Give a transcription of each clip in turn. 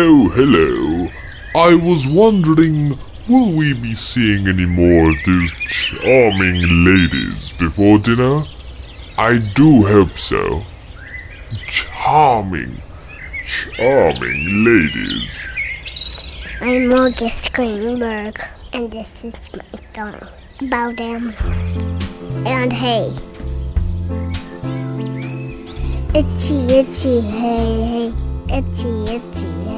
Oh, hello. I was wondering, will we be seeing any more of those charming ladies before dinner? I do hope so. Charming, charming ladies. I'm August Greenberg, and this is my song about animals and hay. Itchy, itchy, hey, hey. Itchy, itchy, hey.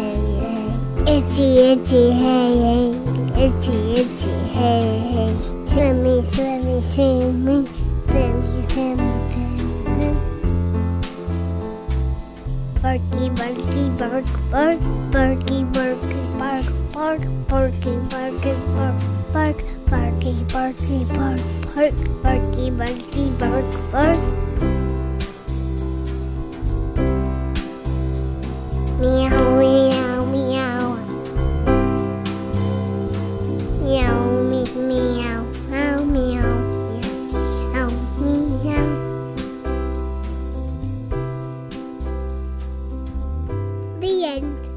Itchy, itchy, hey, hey. Itchy, itchy, hey, hey. Swimmy, swimmy, swimmy. Swimmy, swimmy, swimmy. Barky, barky, bark, bark, barky, barky, bark, bark, barky, barky, bark, bark, barky, barky, bark, bark, barky, barky, bark, bark. End.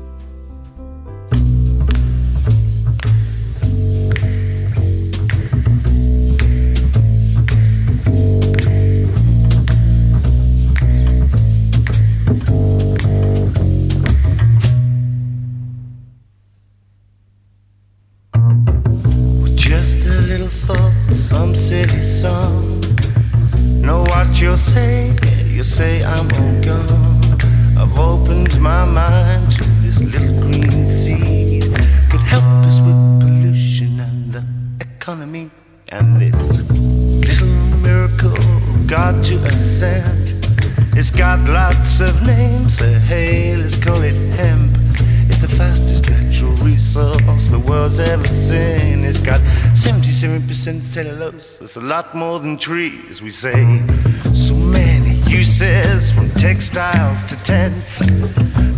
77% cellulose. It's a lot more than trees, we say. So many uses from textiles to tents.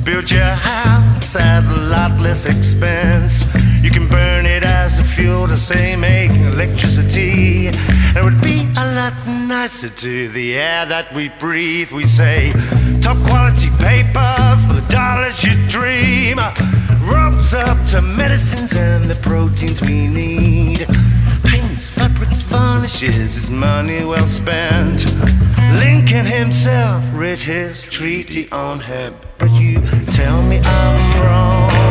Build your house at a lot less expense. You can burn it as a fuel to say make electricity. It would be a lot nicer to the air that we breathe. We say top quality paper for the dollars you dream. Ropes up to medicines and the proteins we need. Fabrics, varnishes is money well spent. Lincoln himself read his treaty on hemp. But you tell me I'm wrong.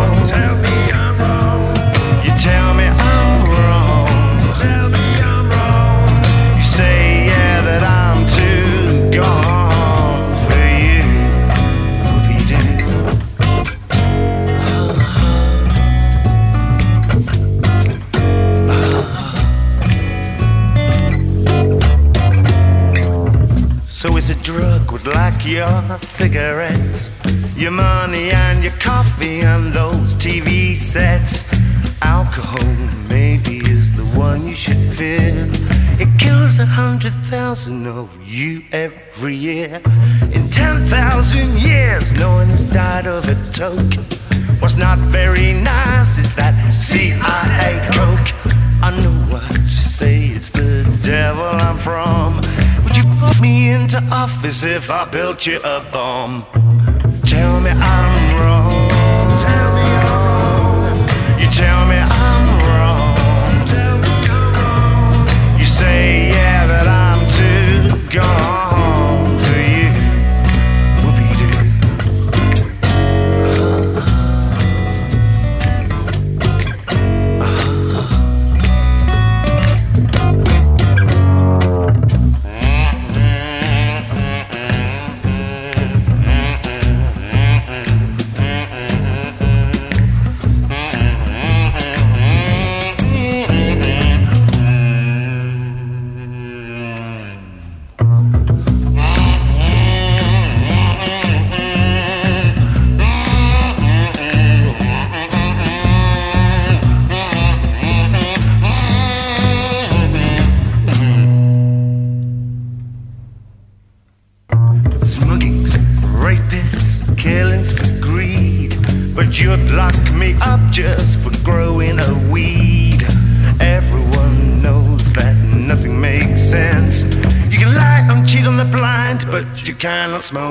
So it's a drug with like your cigarettes, your money and your coffee and those TV sets. Alcohol maybe is the one you should fear. It kills a hundred thousand of you every year. In ten thousand years, no one has died of a toke. What's not very nice is that CIA coke. I know what you say, it's the devil I'm from. Me into office if I built you a bomb? Tell me I'm wrong.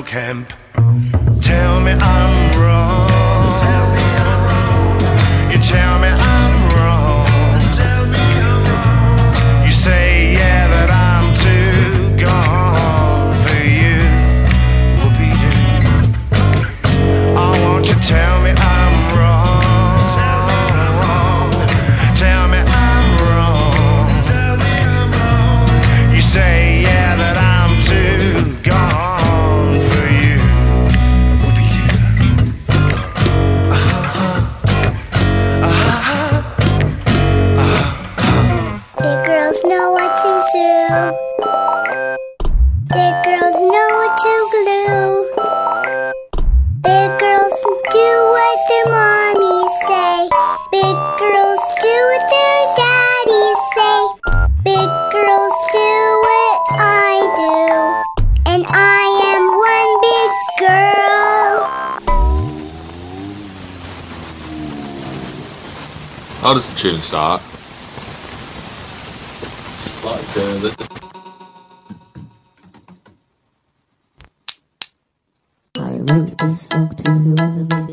camp. How does the tune start? Like uh, the... I wrote this song to whoever made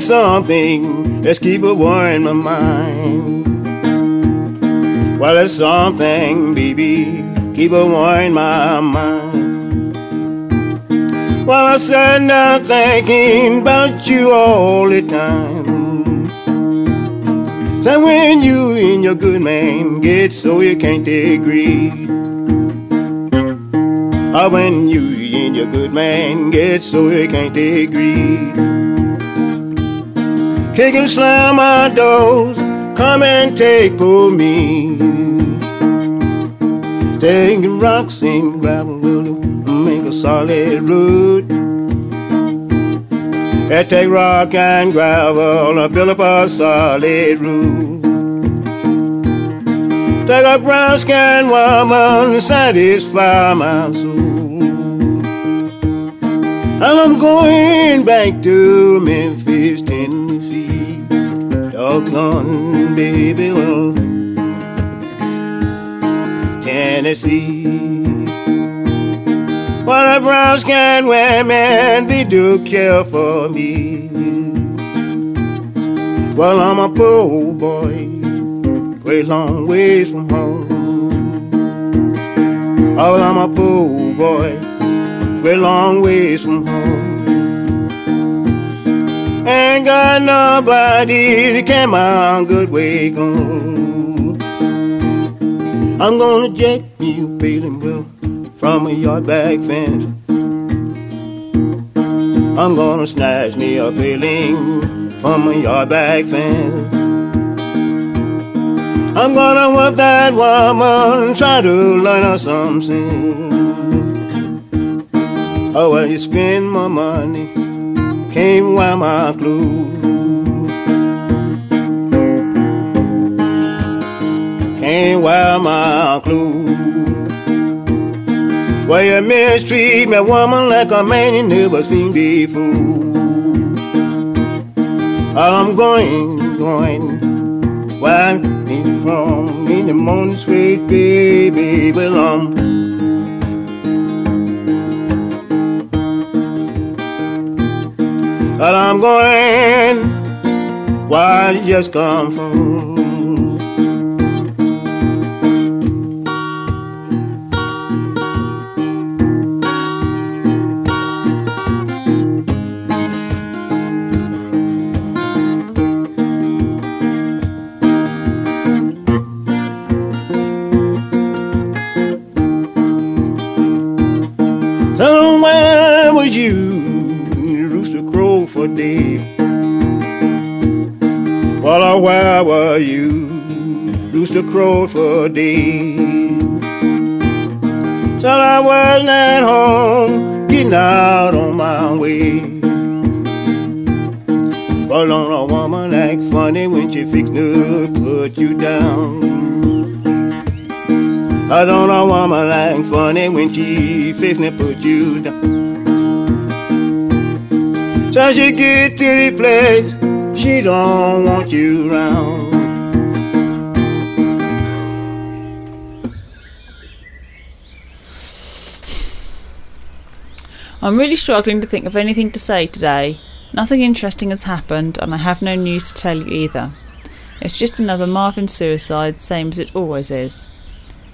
something, something that's keep a war in my mind. Well, it's something, baby, keep a war in my mind. Well, I sat down thinking about you all the time. So when you and your good man get so you can't agree. Or when you and your good man get so you can't agree. Kick and slam my doors, come and take for me. Take rocks and gravel, will make a solid road? I take rock and gravel, I build up a solid road. Take a brown skin woman to satisfy my soul. And I'm going back to Memphis, Tennessee. Doggone, baby, well, Tennessee. What a brown skinned women, they do care for me. Well, I'm a poor boy, way long ways from home. Oh, I'm a poor boy, way long ways from home. Ain't got nobody to carry my good way home. I'm gonna jet you, Bailing Will, from a yard back fence. I'm gonna snatch me a paling from a yard back fence. I'm gonna whip that woman, and try to learn her some sense. Oh, well, you spend my money, my. Can't wear my clothes. Well, you mistreat a woman, like a man you never seen before. I'm going, going, where me from in the morning, sweet baby, well, But I'm going where you just come from. Day? So I wasn't at home, getting out on my way. Well, don't a woman act funny when she fix to put you down? I don't know woman act funny when she fix to put you down. So she get to the place she don't want you round. I'm really struggling to think of anything to say today. Nothing interesting has happened, and I have no news to tell you either. It's just another Marvin suicide, same as it always is.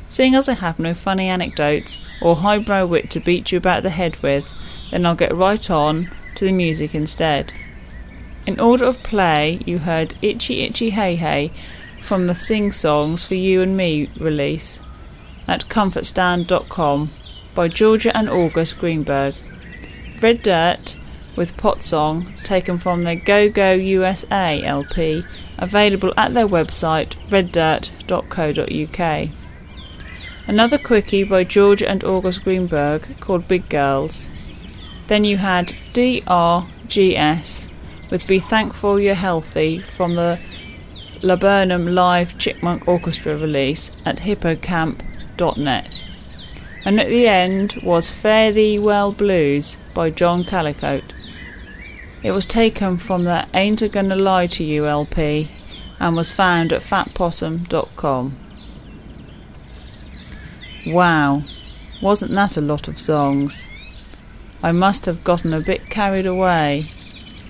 Seeing as I have no funny anecdotes or highbrow wit to beat you about the head with, then I'll get right on to the music instead. In order of play, you heard Itchy Itchy Hay Hay from the Sing Songs for You and Me release at comfortstand.com by Georgia and August Greenberg. Red Dirt with Pot Song taken from their Go Go USA LP, available at their website reddirt.co.uk. Another quickie by Georgia and August Greenberg called Big Girls. Then you had DRGS with Be Thankful You're Healthy from the Laburnum Live Chickmunk Orchestra release at hippocamp.net. And at the end was Fare Thee Well Blues by John Callicott. It was taken from the Ain't A Gonna Lie to You LP and was found at fatpossum.com. Wow, wasn't that a lot of songs? I must have gotten a bit carried away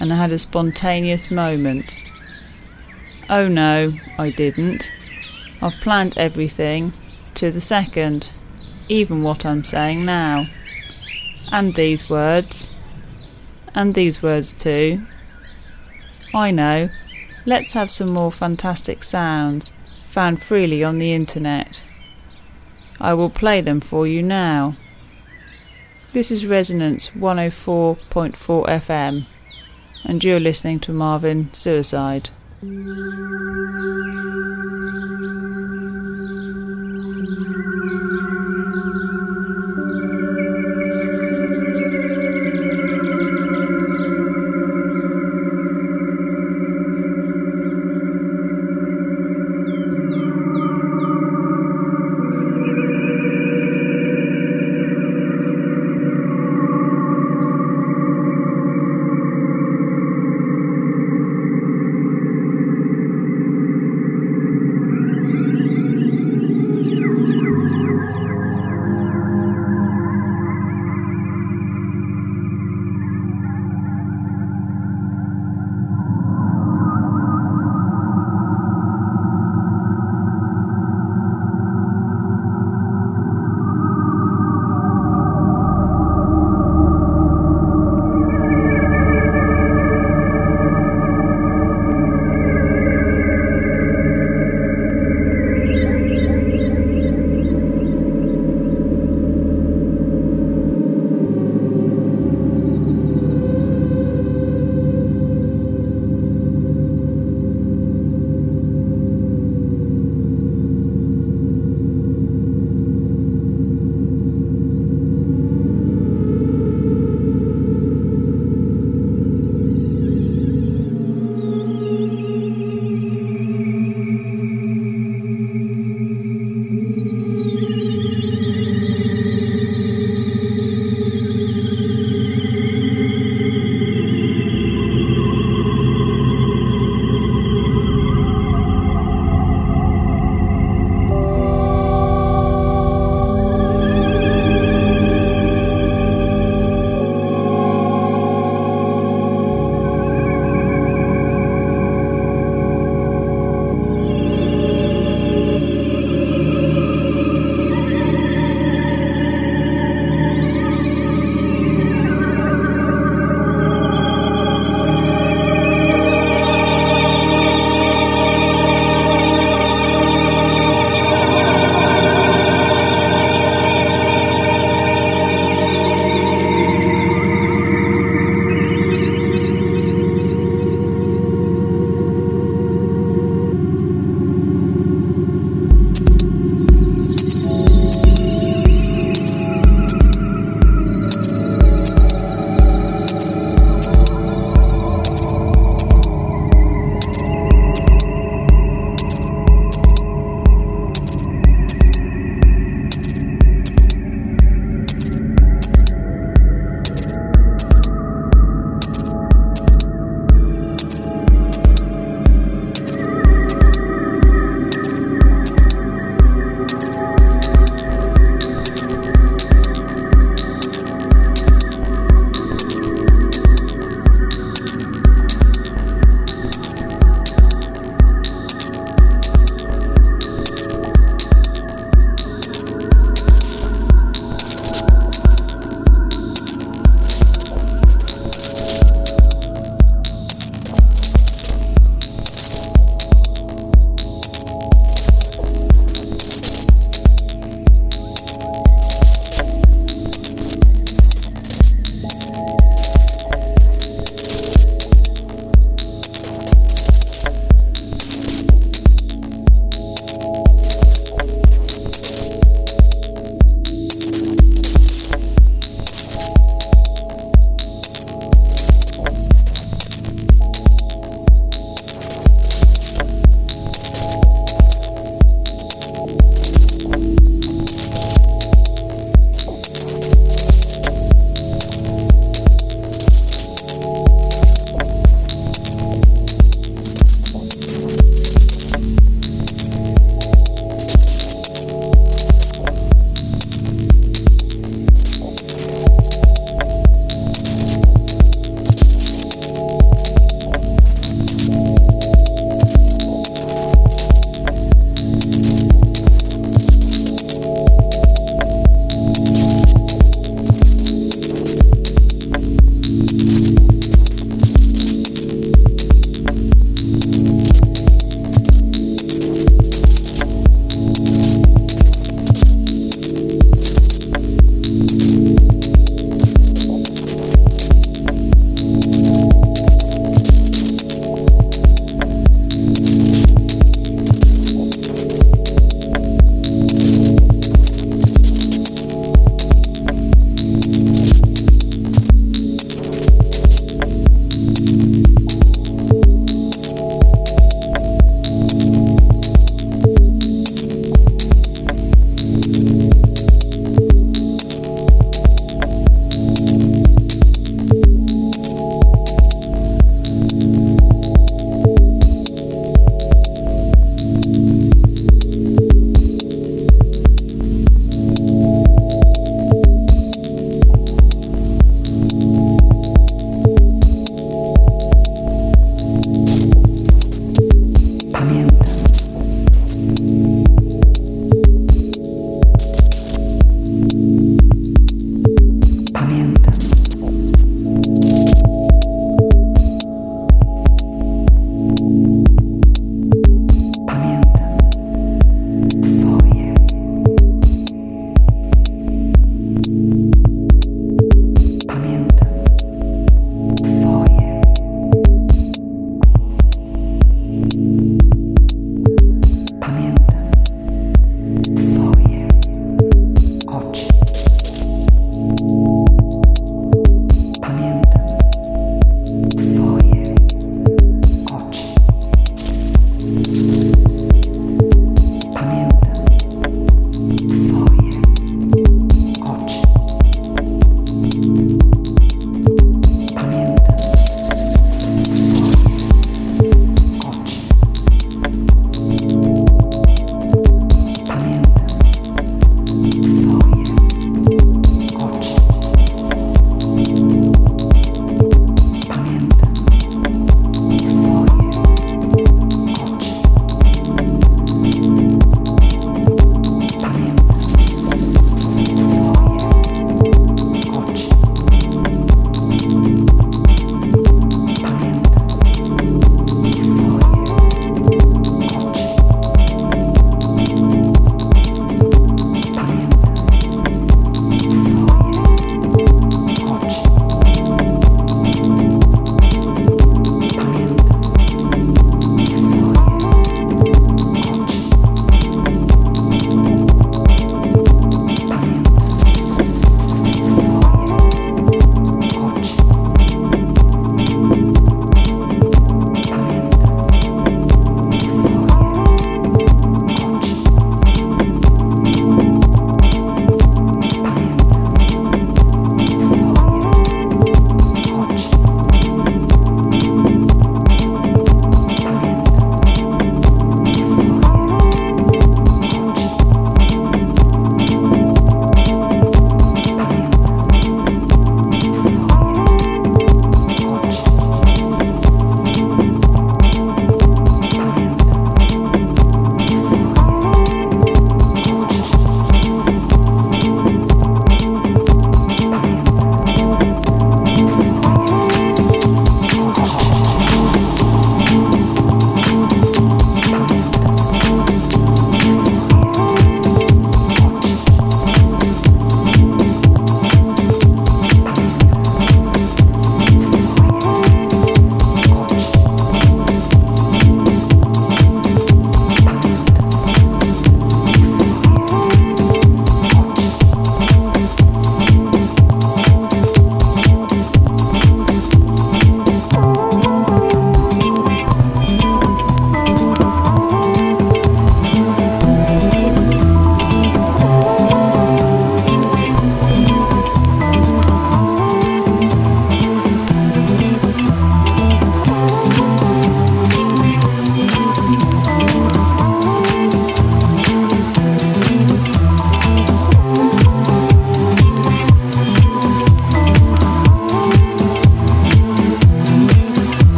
and had a spontaneous moment. Oh no, I didn't. I've planned everything to the second, even what I'm saying now. And these words. And these words too. I know. Let's have some more fantastic sounds found freely on the internet. I will play them for you now. This is Resonance 104.4 FM, and you're listening to Marvin Suicide. Thank you.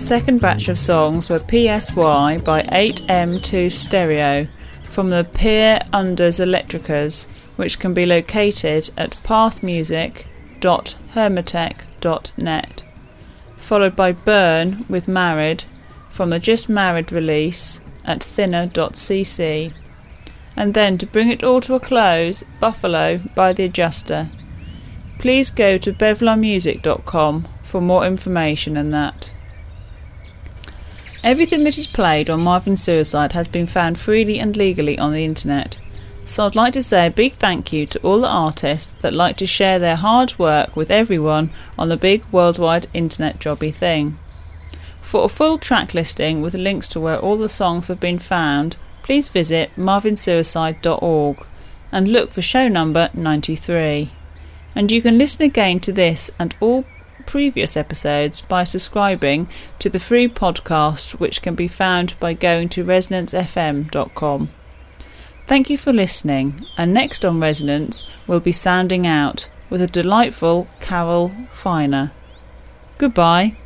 The second batch of songs were PSY by 8M2 Stereo from the Peer Unders Electricas, which can be located at pathmusic.hermitech.net, followed by Burn with Married from the Just Married release at thinner.cc, and then to bring it all to a close, Buffalo by The Adjuster. Please go to bevlarmusic.com for more information on that. Everything that is played on Marvin Suicide has been found freely and legally on the internet. So I'd like to say a big thank you to all the artists that like to share their hard work with everyone on the big worldwide internet jobby thing. For a full track listing with links to where all the songs have been found, please visit marvinsuicide.org and look for show number 93. And you can listen again to this and all previous episodes by subscribing to the free podcast, which can be found by going to resonancefm.com. Thank you for listening, and next on Resonance, we'll be sounding out with a delightful Carol Finer. Goodbye.